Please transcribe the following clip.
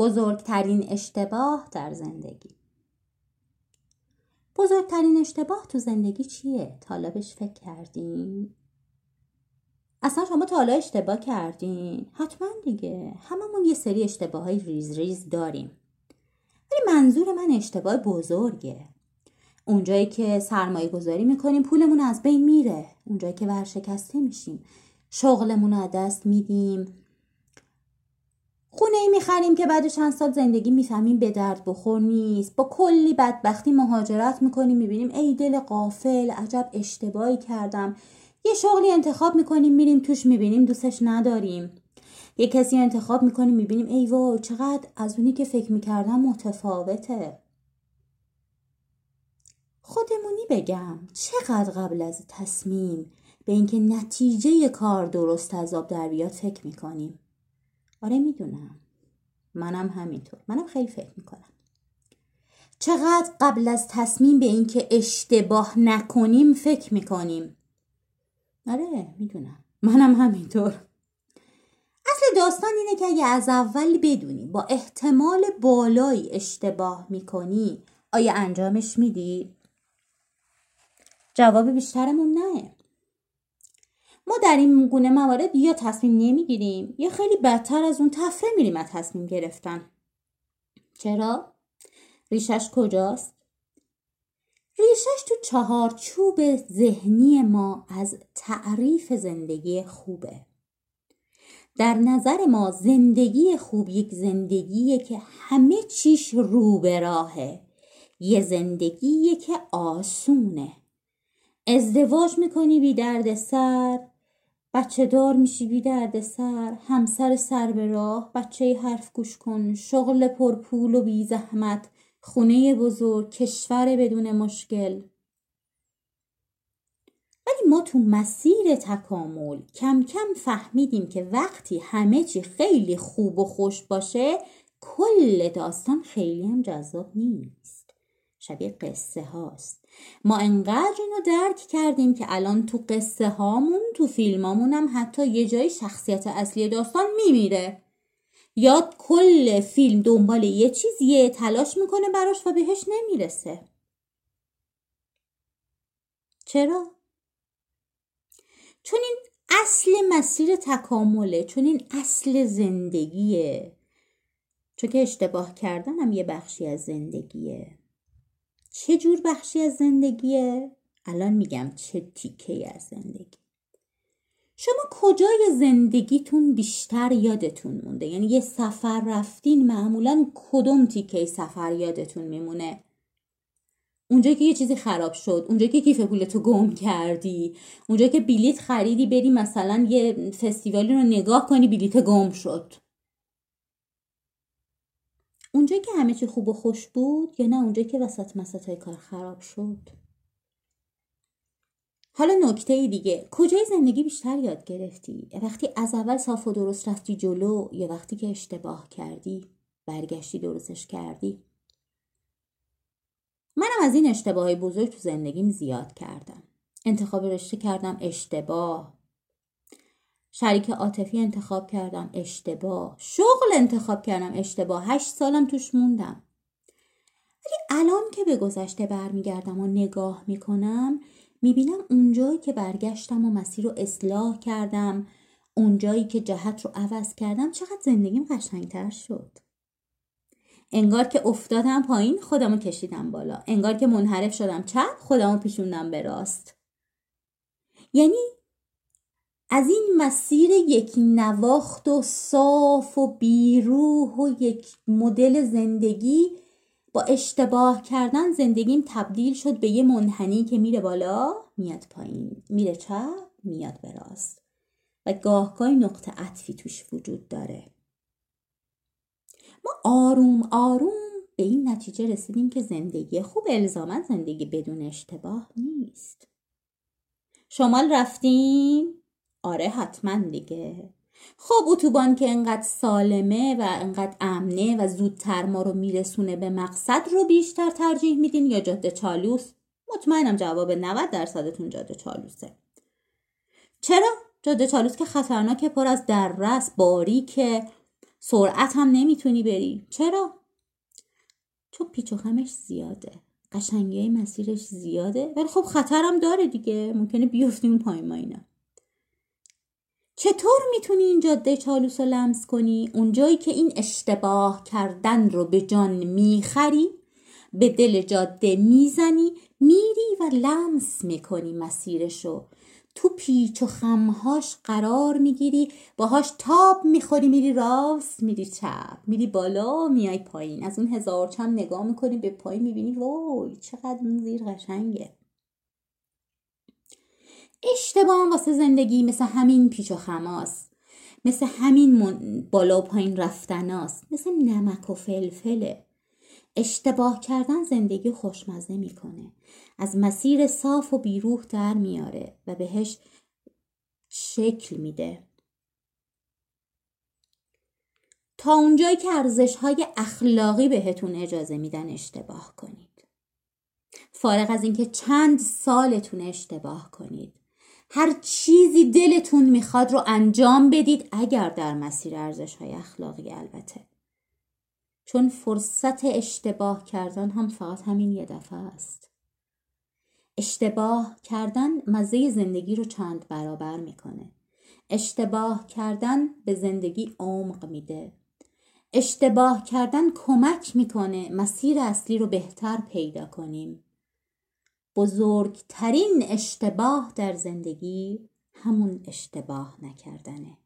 بزرگترین اشتباه در زندگی بزرگترین اشتباه تو زندگی چیه؟ تالا بهش فکر کردین؟ اصلا شما تا اشتباه کردین؟ حتما دیگه هممون یه سری اشتباه های ریز ریز داریم ولی منظور من اشتباه بزرگه اونجایی که سرمایه گذاری می‌کنیم پولمون از بین میره اونجایی که ورشکسته میشیم شغلمون رو دست میدیم خونه ای می‌خریم که بعد چند سال زندگی می‌فهمیم به درد بخور نیست. با کلی بدبختی مهاجرت می‌کنیم می‌بینیم ای دل قافل عجب اشتباهی کردم. یه شغلی انتخاب می‌کنیم میریم توش می‌بینیم دوستش نداریم. یه کسی انتخاب می‌کنیم می‌بینیم ای وای چقدر از اونی که فکر می‌کردم متفاوته. خودمونی بگم چقدر قبل از تصمیم به اینکه نتیجه کار درست از آب در بیاد فکر می‌کنیم؟ آره می‌دونم. منم همینطور. منم خیلی فکر می‌کنم. چقدر قبل از تصمیم به اینکه اشتباه نکنیم فکر می‌کنیم؟ آره می‌دونم. منم همینطور. اصل داستان اینه که اگه از اول بدونی با احتمال بالایی اشتباه می‌کنی آیا انجامش میدی؟ جواب بیشترمون نه. ما در این گونه موارد یا تصمیم نمی‌گیریم یا خیلی بدتر از اون تفره میریم از تصمیم گرفتن چرا؟ ریشش کجاست؟ ریشش تو چهارچوب ذهنی ما از تعریف زندگی خوبه در نظر ما زندگی خوب یک زندگیه که همه چیش رو به راهه یه زندگیه که آسونه ازدواج می‌کنی بی درد سر بچه دار میشی بی درد سر همسر سر به راه بچه حرف گوش کن شغل پرپول و بی زحمت خونه بزرگ کشور بدون مشکل. ولی ما تو مسیر تکامل کم کم فهمیدیم که وقتی همه چی خیلی خوب و خوش باشه کل داستان خیلی هم جذاب نیست. شبیه قصه هاست. ما انقدر اینو درک کردیم که الان تو قصه هامون تو فیلمامون هم حتی یه جای شخصیت اصلی داستان میمیره. یا کل فیلم دنبال یه چیزیه تلاش می‌کنه براش و بهش نمی‌رسه. چرا؟ چون این اصل مسیر تکامله چون این اصل زندگیه. چون که اشتباه کردن هم یه بخشی از زندگیه. چه جور بخشی از زندگیه؟ الان میگم چه تیکه از زندگی. شما کجای زندگیتون بیشتر یادتون مونده؟ یعنی یه سفر رفتین معمولا کدوم تیکه سفر یادتون میمونه؟ اونجا که یه چیزی خراب شد اونجا که کیف پولتو گم کردی اونجا که بلیت خریدی بری مثلا یه فستیوالی رو نگاه کنی بلیت گم شد. اونجا که همه چی خوب و خوش بود یا نه اونجا که وسط مسط های کار خراب شد؟ حالا نکته دیگه کجای زندگی بیشتر یاد گرفتی؟ وقتی از اول صاف و درست رفتی جلو یا وقتی که اشتباه کردی برگشتی درستش کردی؟ منم از این اشتباه های بزرگ تو زندگیم زیاد کردم. انتخاب رشته کردم اشتباه. شریک عاطفی انتخاب کردم اشتباه. شغل انتخاب کردم اشتباه. هشت سالم توش موندم. ولی الان که به گذشته برمیگردم و نگاه می‌کنم می‌بینم اونجایی که برگشتم و مسیر رو اصلاح کردم اونجایی که جهت رو عوض کردم چقدر زندگیم قشنگتر شد. انگار که افتادم پایین خودمو کشیدم بالا. انگار که منحرف شدم چپ خودمو پیشوندم به راست. یعنی از این مسیر یک نواخت و صاف و بیروح و یک مدل زندگی با اشتباه کردن زندگیم تبدیل شد به یه منحنی که میره بالا میاد پایین. میره چپ میاد به راست. و گاهگاهی نقطه عطفی توش وجود داره. ما آروم آروم به این نتیجه رسیدیم که زندگی خوب الزاما زندگی بدون اشتباه نیست. شمال رفتیم. آره حتما دیگه. خب اتوبان که انقدر سالمه و انقدر امنه و زودتر ما رو میرسونه به مقصد رو بیشتر ترجیح میدین یا جاده چالوس؟ مطمئنم جواب 90 درصدتون جاده چالوسه. چرا؟ جاده چالوس که خطرناکه پر از دررس باریکه سرعت هم نمی‌تونی بری. چرا؟ چون پیچ و خمش زیاده. قشنگی مسیرش زیاده. ولی خب خطرم داره دیگه. ممکنه بیفتیم پای ما چطور می‌تونی این جاده چالوس رو لمس کنی؟ اونجایی که این اشتباه کردن رو به جان می‌خری به دل جاده می‌زنی میری و لمس می‌کنی مسیرش رو تو پیچ و خمهاش قرار می‌گیری باهاش تاب می‌خوری میری راست میری چپ میری بالا میای پایین. از اون هزار چند نگاه می‌کنی به پایین می‌بینی وای چقدر این زیر قشنگه. اشتباه واسه زندگی مثل همین پیچ و خماست مثل همین بالا و پایین رفتناست مثل نمک و فلفله. اشتباه کردن زندگی خوشمزه می‌کنه. از مسیر صاف و بیروح در میاره و بهش شکل میده. تا اونجایی که ارزش های اخلاقی بهتون اجازه میدن اشتباه کنید. فارغ از اینکه چند سالتون اشتباه کنید. هر چیزی دلتون می‌خواد رو انجام بدید اگر در مسیر ارزش های اخلاقی البته. چون فرصت اشتباه کردن هم فقط همین یه دفعه است. اشتباه کردن مزه زندگی رو چند برابر می‌کنه. اشتباه کردن به زندگی عمق میده. اشتباه کردن کمک می‌کنه مسیر اصلی رو بهتر پیدا کنیم. بزرگترین اشتباه در زندگی همون اشتباه نکردنه.